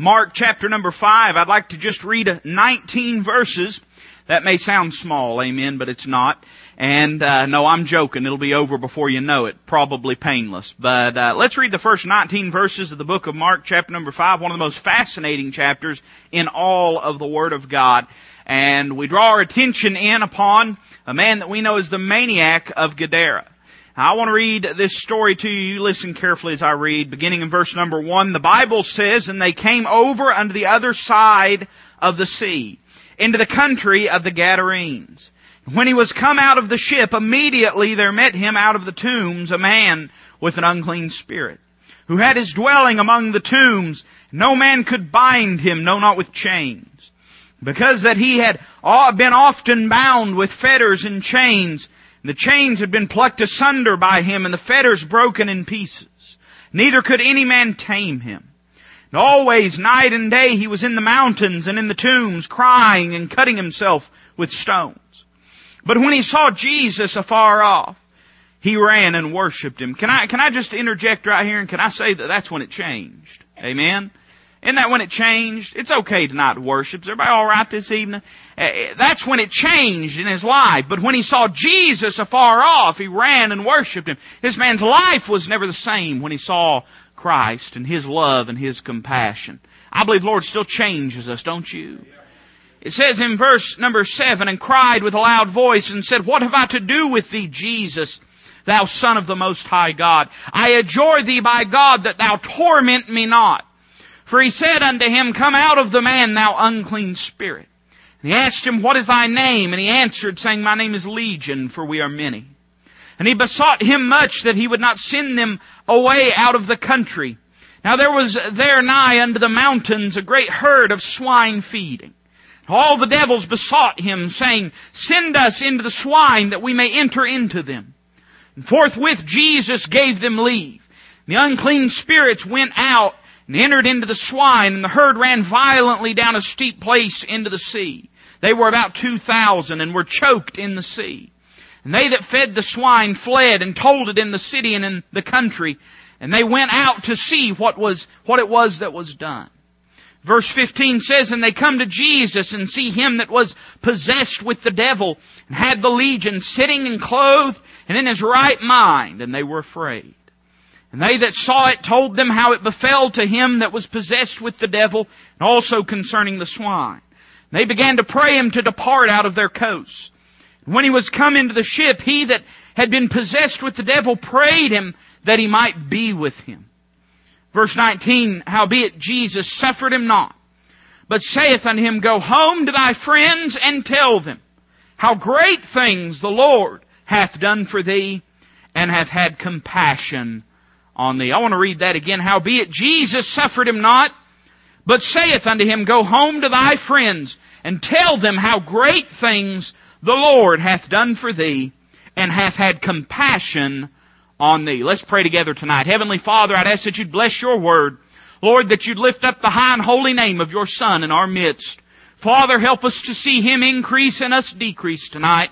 Mark chapter number 5. I'd like to just read 19 verses. That may sound small, amen, but it's not. And uh, no, I'm joking. It'll be over before you know it. Probably painless. But uh, let's read the first 19 verses of the book of Mark, chapter number 5, one of the most fascinating chapters in all of the Word of God. And we draw our attention in upon a man that we know as the maniac of Gadara. I want to read this story to you. You listen carefully as I read. Beginning in verse number one, the Bible says, And they came over unto the other side of the sea, into the country of the Gadarenes. When he was come out of the ship, immediately there met him out of the tombs a man with an unclean spirit, who had his dwelling among the tombs. No man could bind him, no not with chains. Because that he had uh, been often bound with fetters and chains, the chains had been plucked asunder by him and the fetters broken in pieces. Neither could any man tame him. And always, night and day, he was in the mountains and in the tombs, crying and cutting himself with stones. But when he saw Jesus afar off, he ran and worshiped him. Can I, can I just interject right here and can I say that that's when it changed? Amen? Isn't that when it changed? It's okay to not worship. Is everybody alright this evening? Eh, eh, that's when it changed in his life. But when he saw Jesus afar off, he ran and worshiped him. This man's life was never the same when he saw Christ and his love and his compassion. I believe the Lord still changes us, don't you? It says in verse number seven, and cried with a loud voice and said, What have I to do with thee, Jesus, thou Son of the Most High God? I adjure thee by God that thou torment me not. For he said unto him, Come out of the man, thou unclean spirit. And he asked him, What is thy name? And he answered, saying, My name is Legion, for we are many. And he besought him much that he would not send them away out of the country. Now there was there nigh unto the mountains a great herd of swine feeding. All the devils besought him, saying, Send us into the swine that we may enter into them. And forthwith Jesus gave them leave. The unclean spirits went out and entered into the swine, and the herd ran violently down a steep place into the sea. They were about two thousand and were choked in the sea. And they that fed the swine fled and told it in the city and in the country, and they went out to see what was, what it was that was done. Verse 15 says, And they come to Jesus and see him that was possessed with the devil and had the legion sitting and clothed and in his right mind, and they were afraid. And they that saw it told them how it befell to him that was possessed with the devil, and also concerning the swine. And they began to pray him to depart out of their coasts. And when he was come into the ship, he that had been possessed with the devil prayed him that he might be with him. Verse 19, howbeit Jesus suffered him not, but saith unto him, Go home to thy friends and tell them how great things the Lord hath done for thee and hath had compassion on thee. I want to read that again. Howbeit Jesus suffered him not, but saith unto him, Go home to thy friends and tell them how great things the Lord hath done for thee and hath had compassion on thee. Let's pray together tonight. Heavenly Father, I'd ask that you'd bless your word. Lord, that you'd lift up the high and holy name of your Son in our midst. Father, help us to see him increase and us decrease tonight.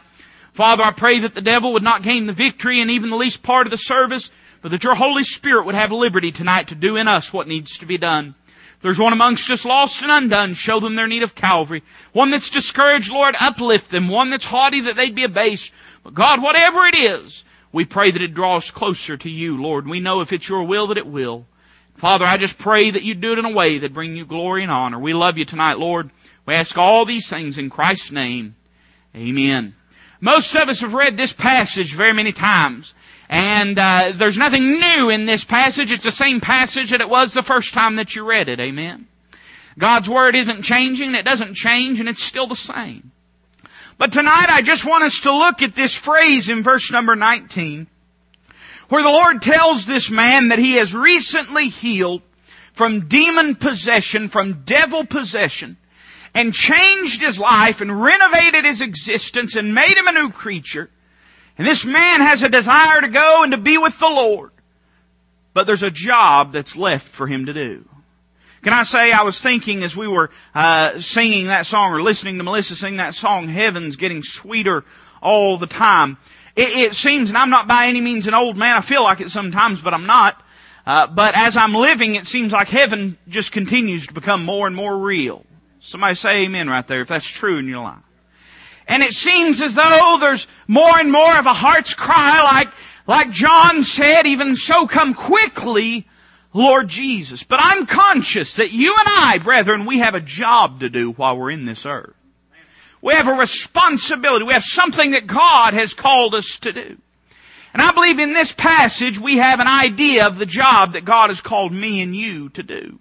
Father, I pray that the devil would not gain the victory in even the least part of the service, but that your Holy Spirit would have liberty tonight to do in us what needs to be done. If there's one amongst us lost and undone, show them their need of Calvary. One that's discouraged, Lord, uplift them. One that's haughty, that they'd be abased. But God, whatever it is, we pray that it draws closer to you, Lord. We know if it's your will that it will. Father, I just pray that you do it in a way that bring you glory and honor. We love you tonight, Lord. We ask all these things in Christ's name. Amen. Most of us have read this passage very many times. And uh, there's nothing new in this passage. It's the same passage that it was the first time that you read it. Amen. God's Word isn't changing. It doesn't change and it's still the same. But tonight I just want us to look at this phrase in verse number 19 where the Lord tells this man that he has recently healed from demon possession, from devil possession, and changed his life and renovated his existence and made him a new creature. And this man has a desire to go and to be with the Lord. But there's a job that's left for him to do. Can I say I was thinking as we were uh, singing that song or listening to Melissa sing that song, Heaven's getting sweeter all the time. It, it seems, and I'm not by any means an old man. I feel like it sometimes, but I'm not. Uh, but as I'm living, it seems like heaven just continues to become more and more real. Somebody say amen right there if that's true in your life. And it seems as though there's more and more of a heart's cry like, like John said, even so come quickly, Lord Jesus. But I'm conscious that you and I, brethren, we have a job to do while we're in this earth. We have a responsibility. We have something that God has called us to do. And I believe in this passage we have an idea of the job that God has called me and you to do.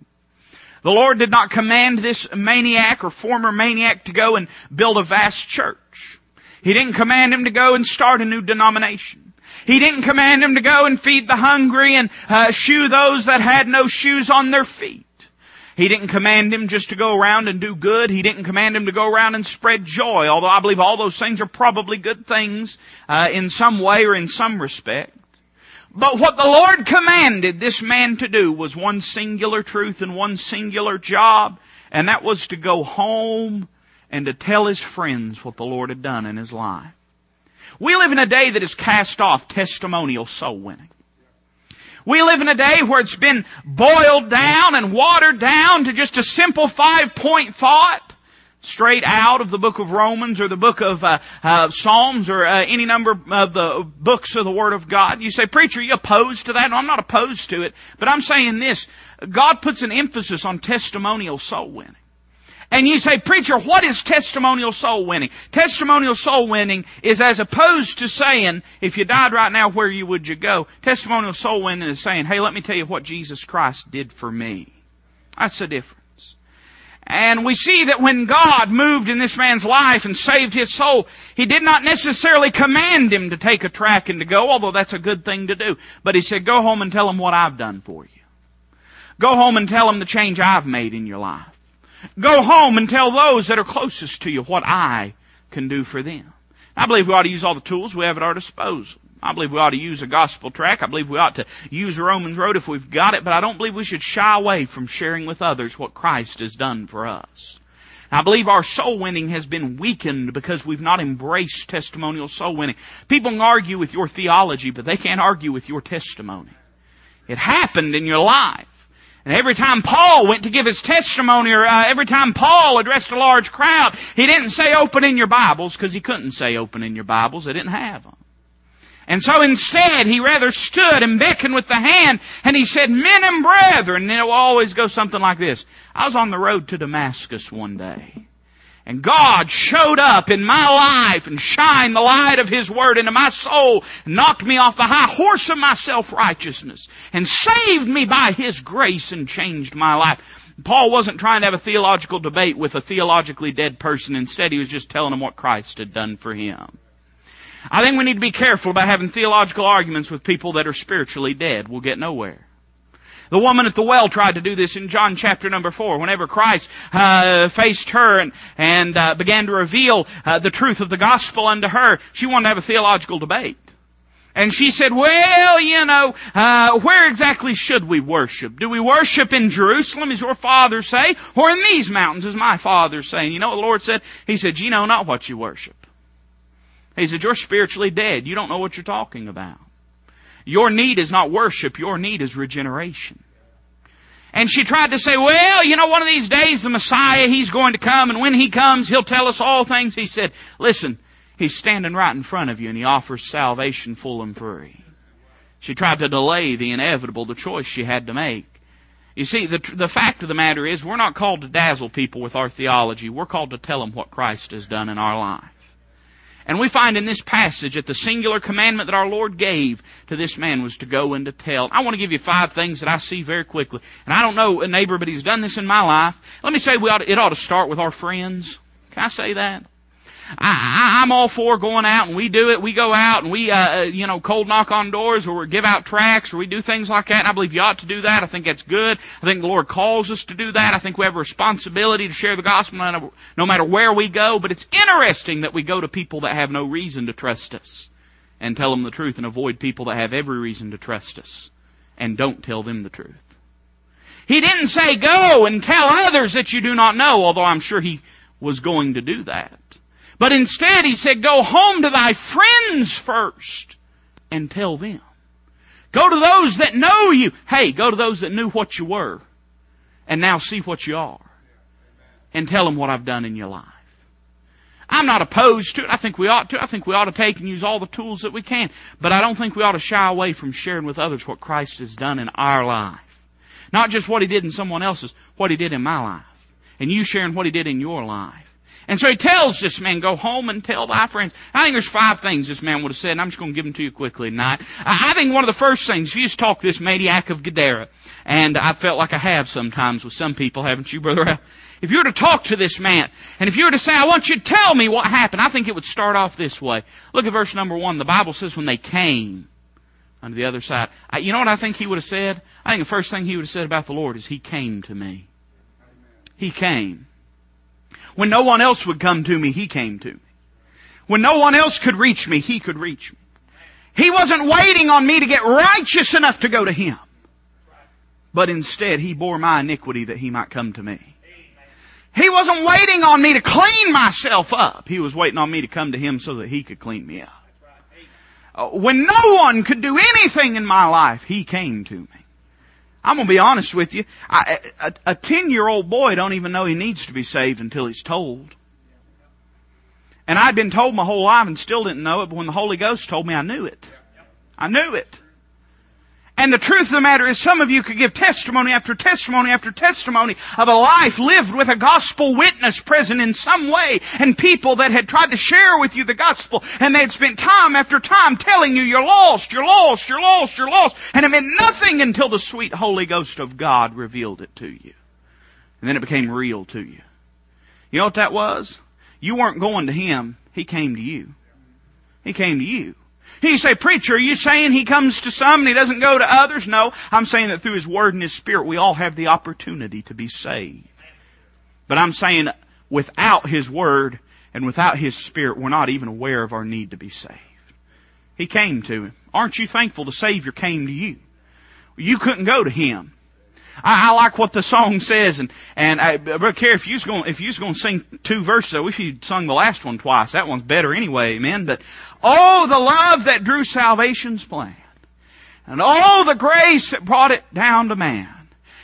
The Lord did not command this maniac or former maniac to go and build a vast church. He didn't command him to go and start a new denomination. He didn't command him to go and feed the hungry and uh, shoe those that had no shoes on their feet. He didn't command him just to go around and do good. He didn't command him to go around and spread joy, although I believe all those things are probably good things uh, in some way or in some respect. But what the Lord commanded this man to do was one singular truth and one singular job, and that was to go home and to tell his friends what the Lord had done in his life. We live in a day that has cast off testimonial soul winning. We live in a day where it's been boiled down and watered down to just a simple five point thought straight out of the book of Romans or the book of uh, uh, Psalms or uh, any number of the books of the Word of God. You say, preacher, you opposed to that? No, I'm not opposed to it. But I'm saying this. God puts an emphasis on testimonial soul winning. And you say, preacher, what is testimonial soul winning? Testimonial soul winning is as opposed to saying, if you died right now, where you would you go? Testimonial soul winning is saying, hey, let me tell you what Jesus Christ did for me. That's the difference. And we see that when God moved in this man's life and saved his soul, He did not necessarily command him to take a track and to go, although that's a good thing to do. But He said, go home and tell him what I've done for you. Go home and tell him the change I've made in your life. Go home and tell those that are closest to you what I can do for them. I believe we ought to use all the tools we have at our disposal. I believe we ought to use a gospel track. I believe we ought to use Romans Road if we've got it, but I don't believe we should shy away from sharing with others what Christ has done for us. I believe our soul winning has been weakened because we've not embraced testimonial soul winning. People can argue with your theology, but they can't argue with your testimony. It happened in your life. And every time Paul went to give his testimony, or uh, every time Paul addressed a large crowd, he didn't say open in your Bibles because he couldn't say open in your Bibles. They didn't have them. And so instead, he rather stood and beckoned with the hand, and he said, men and brethren, and it will always go something like this. I was on the road to Damascus one day, and God showed up in my life and shined the light of His Word into my soul, and knocked me off the high horse of my self-righteousness, and saved me by His grace and changed my life. Paul wasn't trying to have a theological debate with a theologically dead person. Instead, he was just telling them what Christ had done for him. I think we need to be careful about having theological arguments with people that are spiritually dead. We'll get nowhere. The woman at the well tried to do this in John chapter number four. Whenever Christ uh, faced her and, and uh, began to reveal uh, the truth of the gospel unto her, she wanted to have a theological debate. And she said, well, you know, uh, where exactly should we worship? Do we worship in Jerusalem, as your father say, or in these mountains, as my father say? And you know what the Lord said? He said, you know not what you worship. He said, you're spiritually dead. You don't know what you're talking about. Your need is not worship. Your need is regeneration. And she tried to say, well, you know, one of these days the Messiah, He's going to come and when He comes, He'll tell us all things. He said, listen, He's standing right in front of you and He offers salvation full and free. She tried to delay the inevitable, the choice she had to make. You see, the, the fact of the matter is we're not called to dazzle people with our theology. We're called to tell them what Christ has done in our life. And we find in this passage that the singular commandment that our Lord gave to this man was to go and to tell. I want to give you five things that I see very quickly. And I don't know a neighbor, but he's done this in my life. Let me say we ought to, it ought to start with our friends. Can I say that? I, I, I'm all for going out and we do it. We go out and we, uh, uh, you know, cold knock on doors or we give out tracts or we do things like that. And I believe you ought to do that. I think that's good. I think the Lord calls us to do that. I think we have a responsibility to share the gospel no matter where we go. But it's interesting that we go to people that have no reason to trust us and tell them the truth and avoid people that have every reason to trust us and don't tell them the truth. He didn't say go and tell others that you do not know, although I'm sure he was going to do that. But instead he said, go home to thy friends first and tell them. Go to those that know you. Hey, go to those that knew what you were and now see what you are and tell them what I've done in your life. I'm not opposed to it. I think we ought to. I think we ought to take and use all the tools that we can. But I don't think we ought to shy away from sharing with others what Christ has done in our life. Not just what He did in someone else's, what He did in my life. And you sharing what He did in your life. And so he tells this man, go home and tell thy friends. I think there's five things this man would have said, and I'm just going to give them to you quickly tonight. I think one of the first things, if you just talk this maniac of Gadara, and I felt like I have sometimes with some people, haven't you, Brother If you were to talk to this man, and if you were to say, I want you to tell me what happened, I think it would start off this way. Look at verse number one. The Bible says when they came unto the other side. I, you know what I think he would have said? I think the first thing he would have said about the Lord is, He came to me. He came. When no one else would come to me, He came to me. When no one else could reach me, He could reach me. He wasn't waiting on me to get righteous enough to go to Him. But instead, He bore my iniquity that He might come to me. He wasn't waiting on me to clean myself up. He was waiting on me to come to Him so that He could clean me up. Uh, when no one could do anything in my life, He came to me. I'm gonna be honest with you. A ten year old boy don't even know he needs to be saved until he's told. And I'd been told my whole life and still didn't know it, but when the Holy Ghost told me, I knew it. I knew it. And the truth of the matter is some of you could give testimony after testimony after testimony of a life lived with a gospel witness present in some way and people that had tried to share with you the gospel and they had spent time after time telling you you're lost, you're lost, you're lost, you're lost. And it meant nothing until the sweet Holy Ghost of God revealed it to you. And then it became real to you. You know what that was? You weren't going to Him. He came to you. He came to you. You say, preacher, are you saying he comes to some and he doesn't go to others? No, I'm saying that through his word and his spirit we all have the opportunity to be saved. But I'm saying without his word and without his spirit we're not even aware of our need to be saved. He came to him. Aren't you thankful the Savior came to you? You couldn't go to him. I, I like what the song says, and and I, Brother Care, if you's going if you's going to sing two verses, I wish you'd sung the last one twice. That one's better anyway, amen. But oh, the love that drew salvation's plan, and oh, the grace that brought it down to man,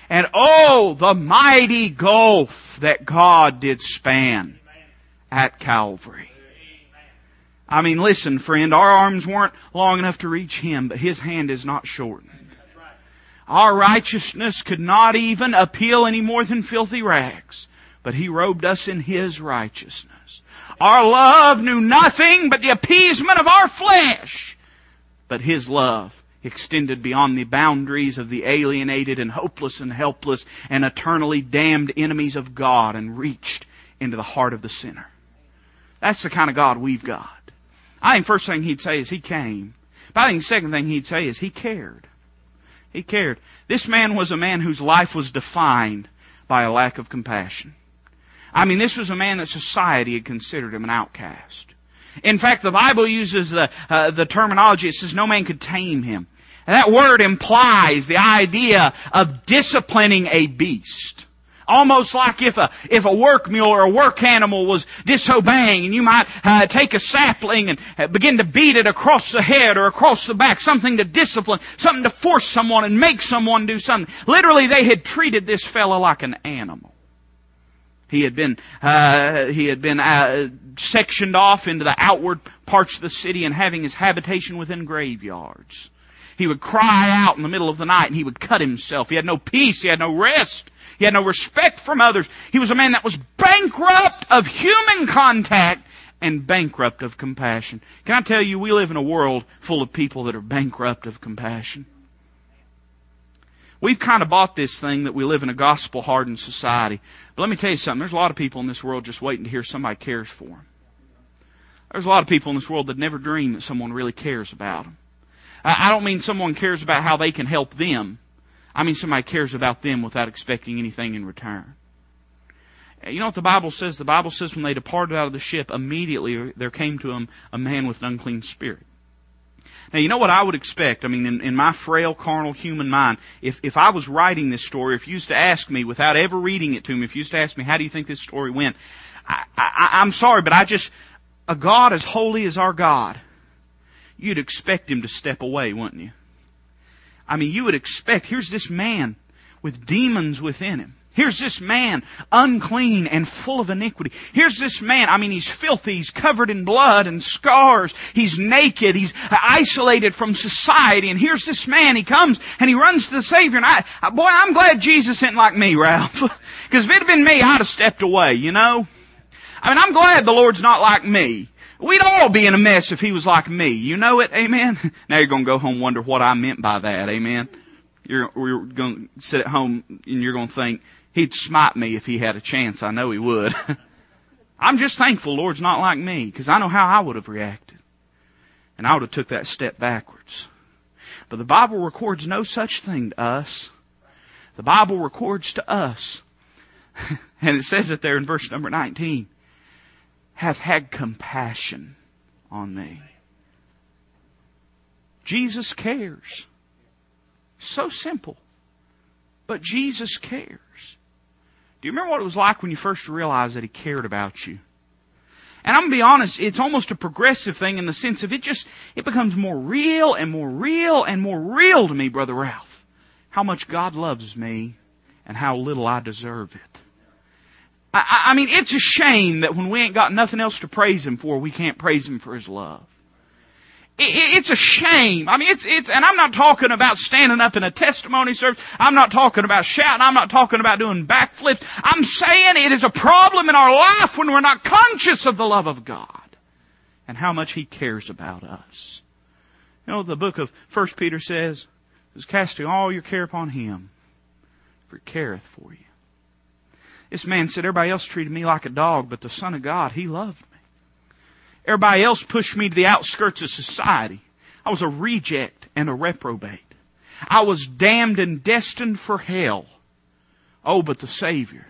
and oh, the mighty gulf that God did span at Calvary. I mean, listen, friend, our arms weren't long enough to reach Him, but His hand is not shortened. Our righteousness could not even appeal any more than filthy rags, but He robed us in His righteousness. Our love knew nothing but the appeasement of our flesh, but His love extended beyond the boundaries of the alienated and hopeless and helpless and eternally damned enemies of God and reached into the heart of the sinner. That's the kind of God we've got. I think first thing he'd say is he came. But I think the second thing he'd say is he cared. He cared. This man was a man whose life was defined by a lack of compassion. I mean, this was a man that society had considered him an outcast. In fact, the Bible uses the, uh, the terminology, it says no man could tame him. And that word implies the idea of disciplining a beast. Almost like if a, if a work mule or a work animal was disobeying and you might uh, take a sapling and uh, begin to beat it across the head or across the back, something to discipline, something to force someone and make someone do something. Literally they had treated this fellow like an animal. He had been, uh, he had been uh, sectioned off into the outward parts of the city and having his habitation within graveyards. He would cry out in the middle of the night and he would cut himself. He had no peace. He had no rest. He had no respect from others. He was a man that was bankrupt of human contact and bankrupt of compassion. Can I tell you, we live in a world full of people that are bankrupt of compassion. We've kind of bought this thing that we live in a gospel hardened society. But let me tell you something. There's a lot of people in this world just waiting to hear somebody cares for them. There's a lot of people in this world that never dream that someone really cares about them. I don't mean someone cares about how they can help them. I mean somebody cares about them without expecting anything in return. You know what the Bible says? The Bible says when they departed out of the ship, immediately there came to them a man with an unclean spirit. Now, you know what I would expect? I mean, in, in my frail, carnal, human mind, if, if I was writing this story, if you used to ask me, without ever reading it to me, if you used to ask me, how do you think this story went? I, I, I'm sorry, but I just, a God as holy as our God, you'd expect him to step away, wouldn't you? I mean, you would expect, here's this man with demons within him. Here's this man, unclean and full of iniquity. Here's this man, I mean, he's filthy, he's covered in blood and scars, he's naked, he's isolated from society, and here's this man, he comes and he runs to the Savior, and I, boy, I'm glad Jesus isn't like me, Ralph. Because if it had been me, I'd have stepped away, you know? I mean, I'm glad the Lord's not like me. We'd all be in a mess if he was like me. You know it? Amen? Now you're gonna go home and wonder what I meant by that. Amen? You're, you're gonna sit at home and you're gonna think, he'd smite me if he had a chance. I know he would. I'm just thankful Lord's not like me, because I know how I would have reacted. And I would have took that step backwards. But the Bible records no such thing to us. The Bible records to us. and it says it there in verse number 19 hath had compassion on me. Jesus cares. So simple. But Jesus cares. Do you remember what it was like when you first realized that He cared about you? And I'm gonna be honest, it's almost a progressive thing in the sense of it just, it becomes more real and more real and more real to me, Brother Ralph. How much God loves me and how little I deserve it. I, I mean, it's a shame that when we ain't got nothing else to praise Him for, we can't praise Him for His love. It's a shame. I mean, it's, it's, and I'm not talking about standing up in a testimony service. I'm not talking about shouting. I'm not talking about doing backflips. I'm saying it is a problem in our life when we're not conscious of the love of God and how much He cares about us. You know, the book of First Peter says, is casting all your care upon Him, for He careth for you. This man said, everybody else treated me like a dog, but the Son of God, He loved me. Everybody else pushed me to the outskirts of society. I was a reject and a reprobate. I was damned and destined for hell. Oh, but the Savior,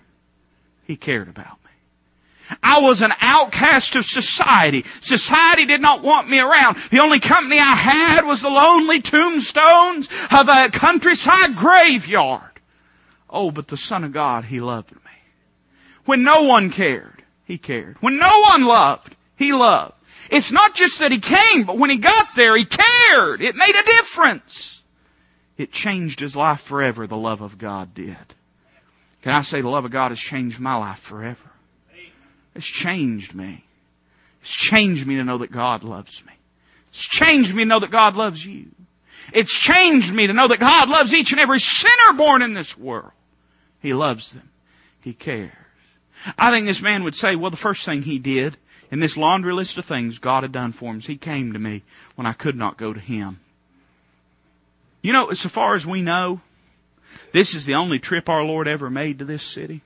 He cared about me. I was an outcast of society. Society did not want me around. The only company I had was the lonely tombstones of a countryside graveyard. Oh, but the Son of God, He loved me. When no one cared, He cared. When no one loved, He loved. It's not just that He came, but when He got there, He cared. It made a difference. It changed His life forever, the love of God did. Can I say the love of God has changed my life forever? It's changed me. It's changed me to know that God loves me. It's changed me to know that God loves you. It's changed me to know that God loves each and every sinner born in this world. He loves them. He cares. I think this man would say, well, the first thing he did in this laundry list of things God had done for him is he came to me when I could not go to him. You know, so far as we know, this is the only trip our Lord ever made to this city.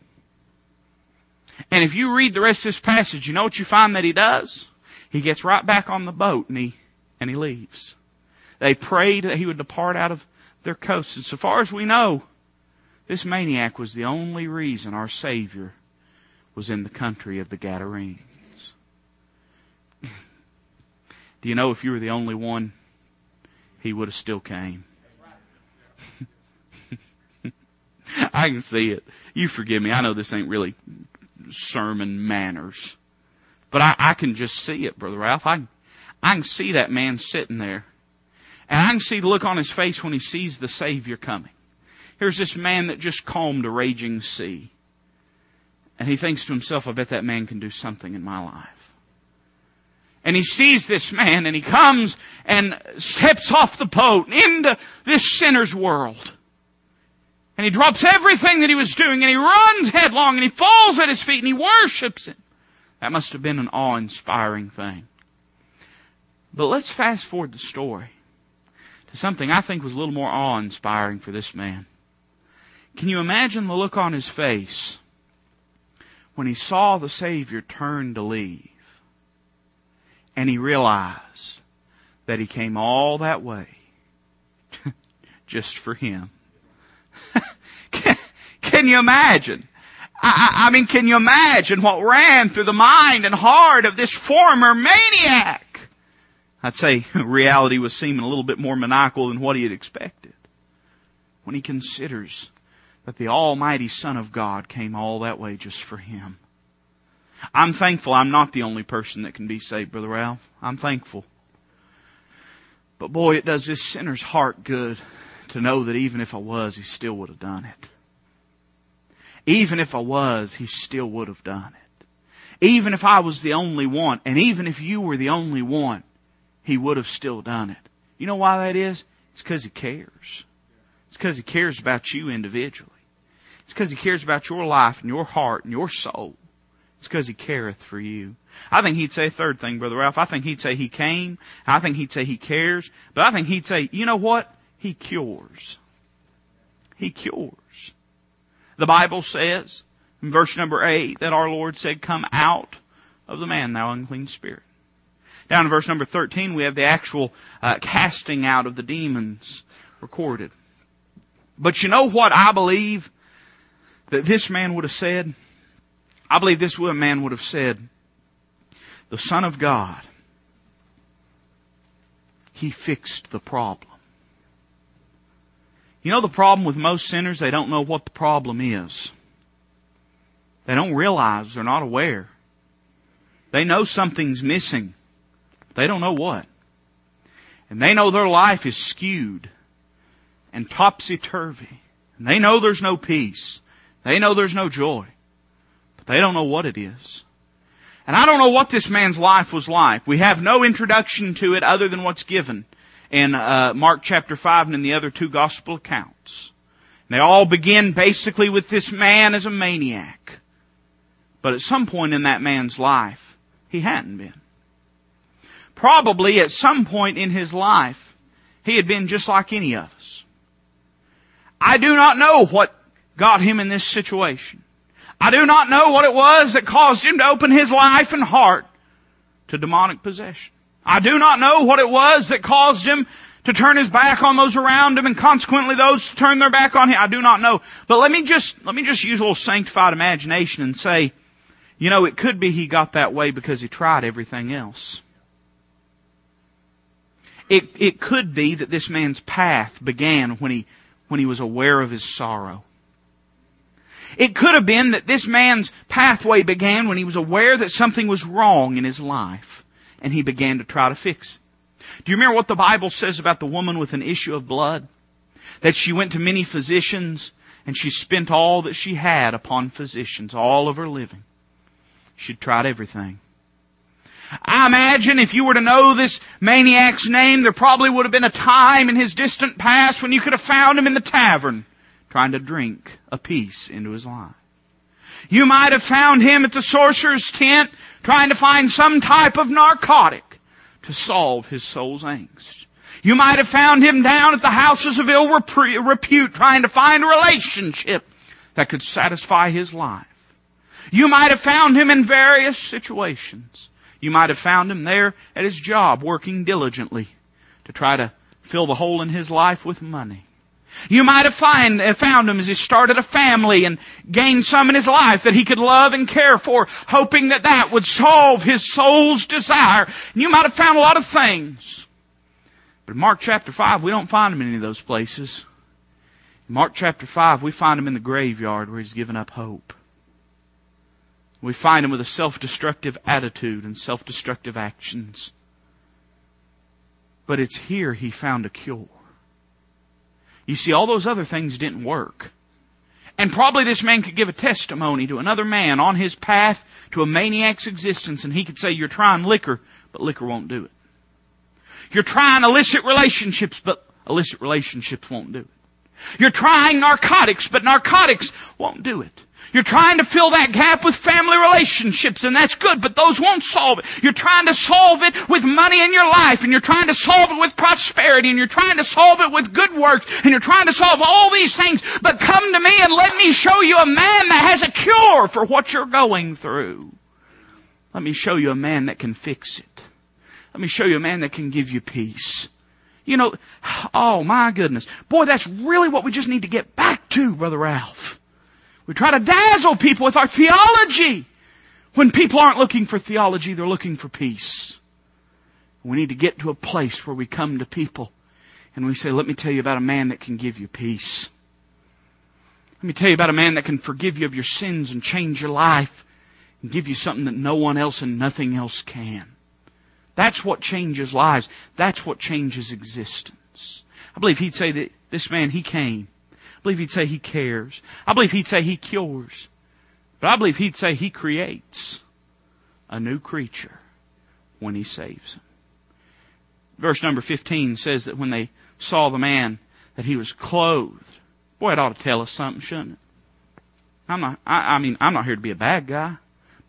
And if you read the rest of this passage, you know what you find that he does? He gets right back on the boat and he, and he leaves. They prayed that he would depart out of their coast. And so far as we know, this maniac was the only reason our Savior was in the country of the Gadarenes. Do you know if you were the only one, he would have still came? I can see it. You forgive me. I know this ain't really sermon manners. But I, I can just see it, Brother Ralph. I, I can see that man sitting there. And I can see the look on his face when he sees the Savior coming. Here's this man that just calmed a raging sea. And he thinks to himself, I bet that man can do something in my life. And he sees this man and he comes and steps off the boat into this sinner's world. And he drops everything that he was doing and he runs headlong and he falls at his feet and he worships him. That must have been an awe-inspiring thing. But let's fast forward the story to something I think was a little more awe-inspiring for this man. Can you imagine the look on his face when he saw the Savior turn to leave and he realized that he came all that way just for him. can, can, you imagine? I, I mean, can you imagine what ran through the mind and heart of this former maniac? I'd say reality was seeming a little bit more maniacal than what he had expected. When he considers that the Almighty Son of God came all that way just for him. I'm thankful I'm not the only person that can be saved, Brother Ralph. I'm thankful. But boy, it does this sinner's heart good to know that even if I was, He still would have done it. Even if I was, He still would have done it. Even if I was the only one, and even if you were the only one, He would have still done it. You know why that is? It's because He cares. It's because He cares about you individually. It's because He cares about your life and your heart and your soul. It's because He careth for you. I think He'd say a third thing, Brother Ralph. I think He'd say He came. I think He'd say He cares. But I think He'd say, you know what? He cures. He cures. The Bible says in verse number 8 that our Lord said, come out of the man, thou unclean spirit. Down in verse number 13 we have the actual uh, casting out of the demons recorded. But you know what I believe that this man would have said? I believe this man would have said, the Son of God, He fixed the problem. You know the problem with most sinners? They don't know what the problem is. They don't realize, they're not aware. They know something's missing. They don't know what. And they know their life is skewed and topsy-turvy. And they know there's no peace. They know there's no joy. But they don't know what it is. And I don't know what this man's life was like. We have no introduction to it other than what's given in uh, Mark chapter 5 and in the other two gospel accounts. And they all begin basically with this man as a maniac. But at some point in that man's life, he hadn't been. Probably at some point in his life, he had been just like any of us. I do not know what got him in this situation. I do not know what it was that caused him to open his life and heart to demonic possession. I do not know what it was that caused him to turn his back on those around him and consequently those to turn their back on him. I do not know. But let me just, let me just use a little sanctified imagination and say, you know, it could be he got that way because he tried everything else. It, it could be that this man's path began when he, when he was aware of his sorrow. It could have been that this man's pathway began when he was aware that something was wrong in his life and he began to try to fix it. Do you remember what the Bible says about the woman with an issue of blood? That she went to many physicians and she spent all that she had upon physicians, all of her living. She'd tried everything. I imagine if you were to know this maniac's name, there probably would have been a time in his distant past when you could have found him in the tavern trying to drink a peace into his life. You might have found him at the sorcerer's tent trying to find some type of narcotic to solve his soul's angst. You might have found him down at the houses of ill repute trying to find a relationship that could satisfy his life. You might have found him in various situations. You might have found him there at his job working diligently to try to fill the hole in his life with money. You might have find, uh, found him as he started a family and gained some in his life that he could love and care for, hoping that that would solve his soul's desire. And you might have found a lot of things. But in Mark chapter 5, we don't find him in any of those places. In Mark chapter 5, we find him in the graveyard where he's given up hope. We find him with a self-destructive attitude and self-destructive actions. But it's here he found a cure. You see, all those other things didn't work. And probably this man could give a testimony to another man on his path to a maniac's existence and he could say, you're trying liquor, but liquor won't do it. You're trying illicit relationships, but illicit relationships won't do it. You're trying narcotics, but narcotics won't do it. You're trying to fill that gap with family relationships and that's good, but those won't solve it. You're trying to solve it with money in your life and you're trying to solve it with prosperity and you're trying to solve it with good works and you're trying to solve all these things, but come to me and let me show you a man that has a cure for what you're going through. Let me show you a man that can fix it. Let me show you a man that can give you peace. You know, oh my goodness. Boy, that's really what we just need to get back to, Brother Ralph. We try to dazzle people with our theology. When people aren't looking for theology, they're looking for peace. We need to get to a place where we come to people and we say, let me tell you about a man that can give you peace. Let me tell you about a man that can forgive you of your sins and change your life and give you something that no one else and nothing else can. That's what changes lives. That's what changes existence. I believe he'd say that this man, he came. I believe he'd say he cares. I believe he'd say he cures. But I believe he'd say he creates a new creature when he saves him. Verse number 15 says that when they saw the man, that he was clothed. Boy, it ought to tell us something, shouldn't it? I'm not, I, I mean, I'm not here to be a bad guy,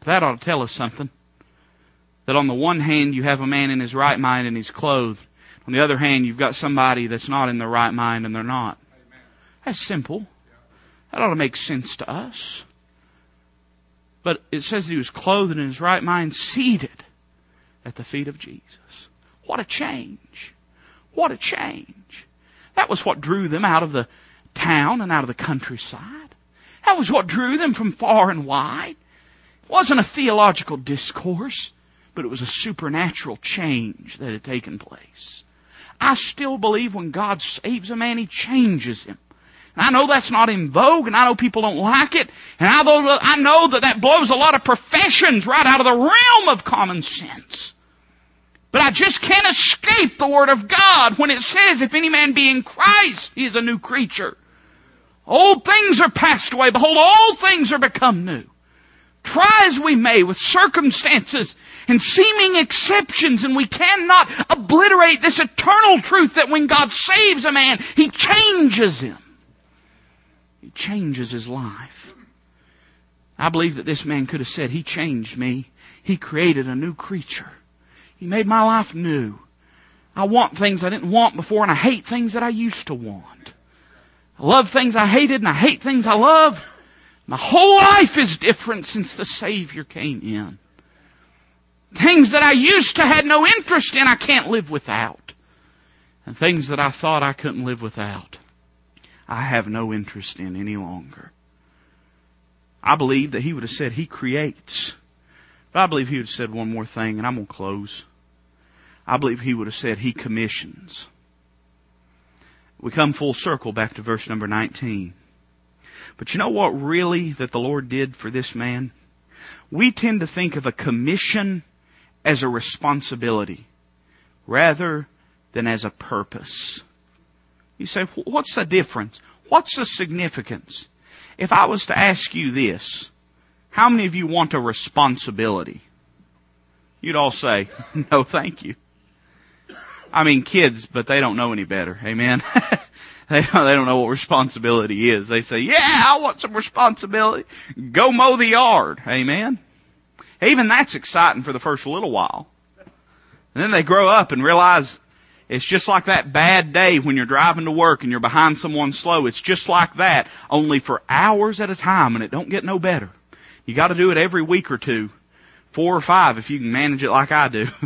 but that ought to tell us something. That on the one hand, you have a man in his right mind and he's clothed. On the other hand, you've got somebody that's not in their right mind and they're not. That's simple. That ought to make sense to us. But it says that he was clothed in his right mind, seated at the feet of Jesus. What a change. What a change. That was what drew them out of the town and out of the countryside. That was what drew them from far and wide. It wasn't a theological discourse, but it was a supernatural change that had taken place. I still believe when God saves a man, He changes him. I know that's not in vogue, and I know people don't like it, and I know, I know that that blows a lot of professions right out of the realm of common sense. But I just can't escape the Word of God when it says, if any man be in Christ, he is a new creature. Old things are passed away. Behold, all things are become new. Try as we may with circumstances and seeming exceptions and we cannot obliterate this eternal truth that when God saves a man, He changes him. He changes his life. I believe that this man could have said, He changed me. He created a new creature. He made my life new. I want things I didn't want before and I hate things that I used to want. I love things I hated and I hate things I love. My whole life is different since the Savior came in. Things that I used to had no interest in, I can't live without. And things that I thought I couldn't live without, I have no interest in any longer. I believe that he would have said he creates. But I believe he would have said one more thing, and I'm going to close. I believe he would have said he commissions. We come full circle back to verse number 19. But you know what really that the Lord did for this man? We tend to think of a commission as a responsibility rather than as a purpose. You say, what's the difference? What's the significance? If I was to ask you this, how many of you want a responsibility? You'd all say, no thank you. I mean kids, but they don't know any better. Amen. They don't, they don't know what responsibility is. They say, yeah, I want some responsibility. Go mow the yard. Amen. Even that's exciting for the first little while. And then they grow up and realize it's just like that bad day when you're driving to work and you're behind someone slow. It's just like that, only for hours at a time and it don't get no better. You gotta do it every week or two. Four or five if you can manage it like I do.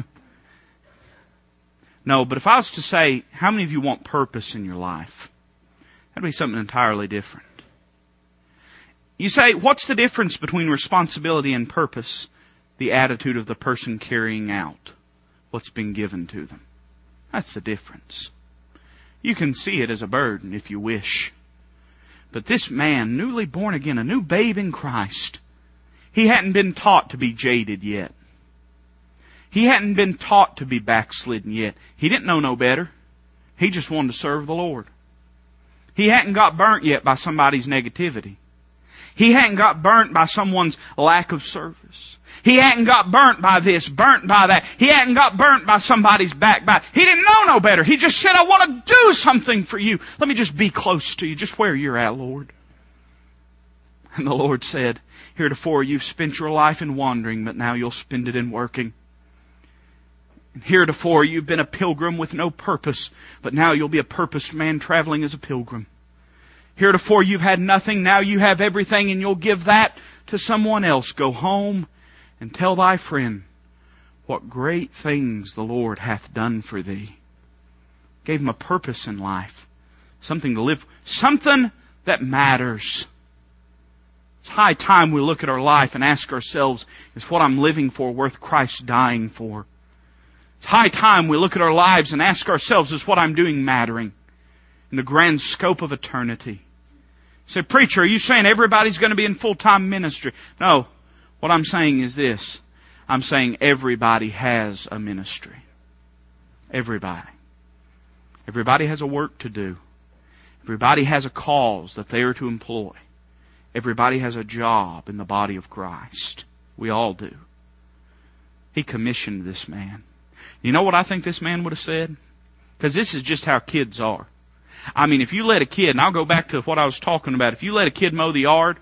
No, but if I was to say, how many of you want purpose in your life? That'd be something entirely different. You say, what's the difference between responsibility and purpose? The attitude of the person carrying out what's been given to them. That's the difference. You can see it as a burden if you wish. But this man, newly born again, a new babe in Christ, he hadn't been taught to be jaded yet. He hadn't been taught to be backslidden yet. He didn't know no better. He just wanted to serve the Lord. He hadn't got burnt yet by somebody's negativity. He hadn't got burnt by someone's lack of service. He hadn't got burnt by this, burnt by that. He hadn't got burnt by somebody's backbite. He didn't know no better. He just said, I want to do something for you. Let me just be close to you, just where you're at, Lord. And the Lord said, Heretofore you've spent your life in wandering, but now you'll spend it in working. And heretofore you've been a pilgrim with no purpose, but now you'll be a purposed man traveling as a pilgrim. Heretofore you've had nothing, now you have everything and you'll give that to someone else. Go home and tell thy friend what great things the Lord hath done for thee. Gave him a purpose in life. Something to live, something that matters. It's high time we look at our life and ask ourselves, is what I'm living for worth Christ dying for? It's high time we look at our lives and ask ourselves, is what I'm doing mattering in the grand scope of eternity? Say, preacher, are you saying everybody's going to be in full-time ministry? No. What I'm saying is this. I'm saying everybody has a ministry. Everybody. Everybody has a work to do. Everybody has a cause that they are to employ. Everybody has a job in the body of Christ. We all do. He commissioned this man. You know what I think this man would have said? Because this is just how kids are. I mean, if you let a kid, and I'll go back to what I was talking about, if you let a kid mow the yard,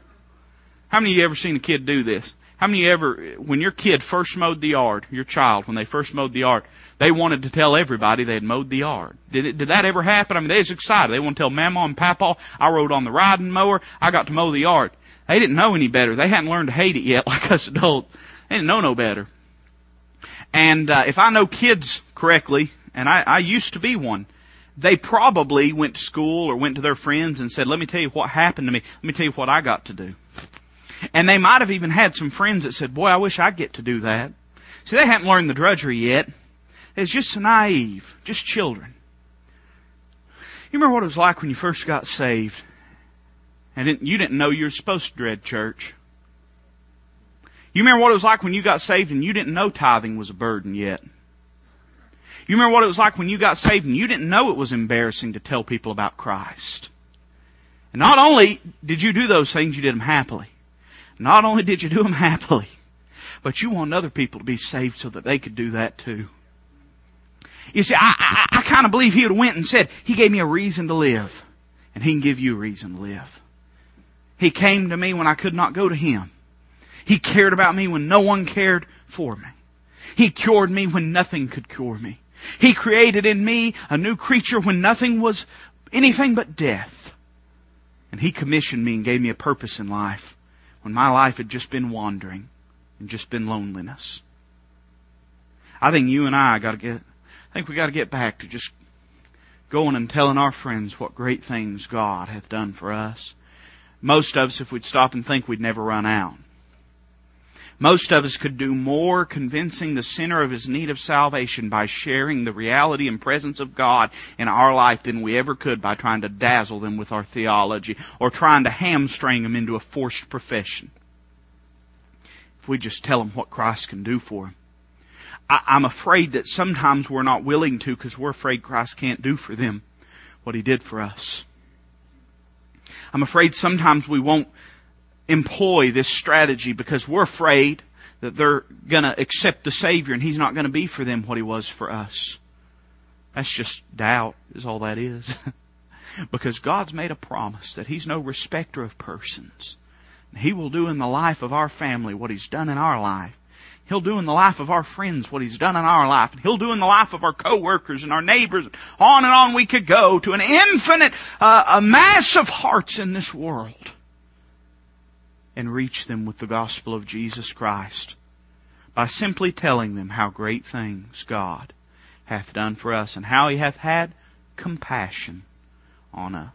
how many of you ever seen a kid do this? How many you ever, when your kid first mowed the yard, your child, when they first mowed the yard, they wanted to tell everybody they had mowed the yard. Did it, did that ever happen? I mean, they was excited. They want to tell Mama and Papa, I rode on the riding mower, I got to mow the yard. They didn't know any better. They hadn't learned to hate it yet like us adults. They didn't know no better. And uh, if I know kids correctly, and I, I used to be one, they probably went to school or went to their friends and said, let me tell you what happened to me. Let me tell you what I got to do. And they might have even had some friends that said, boy, I wish I'd get to do that. See, they hadn't learned the drudgery yet. It's just naive, just children. You remember what it was like when you first got saved? And you didn't know you were supposed to dread church. You remember what it was like when you got saved and you didn't know tithing was a burden yet. You remember what it was like when you got saved and you didn't know it was embarrassing to tell people about Christ. And not only did you do those things, you did them happily. Not only did you do them happily, but you want other people to be saved so that they could do that too. You see, I, I, I kind of believe he would have went and said, He gave me a reason to live, and He can give you a reason to live. He came to me when I could not go to Him. He cared about me when no one cared for me. He cured me when nothing could cure me. He created in me a new creature when nothing was anything but death. And He commissioned me and gave me a purpose in life when my life had just been wandering and just been loneliness. I think you and I got to get, I think we got to get back to just going and telling our friends what great things God hath done for us. Most of us, if we'd stop and think, we'd never run out. Most of us could do more convincing the sinner of his need of salvation by sharing the reality and presence of God in our life than we ever could by trying to dazzle them with our theology or trying to hamstring them into a forced profession. If we just tell them what Christ can do for them. I, am afraid that sometimes we're not willing to because we're afraid Christ can't do for them what He did for us. I'm afraid sometimes we won't employ this strategy because we're afraid that they're gonna accept the Savior and He's not gonna be for them what He was for us. That's just doubt is all that is. because God's made a promise that He's no respecter of persons. He will do in the life of our family what He's done in our life. He'll do in the life of our friends what He's done in our life. And He'll do in the life of our coworkers and our neighbors. On and on we could go to an infinite, uh, a mass of hearts in this world and reach them with the gospel of Jesus Christ by simply telling them how great things God hath done for us and how He hath had compassion on us.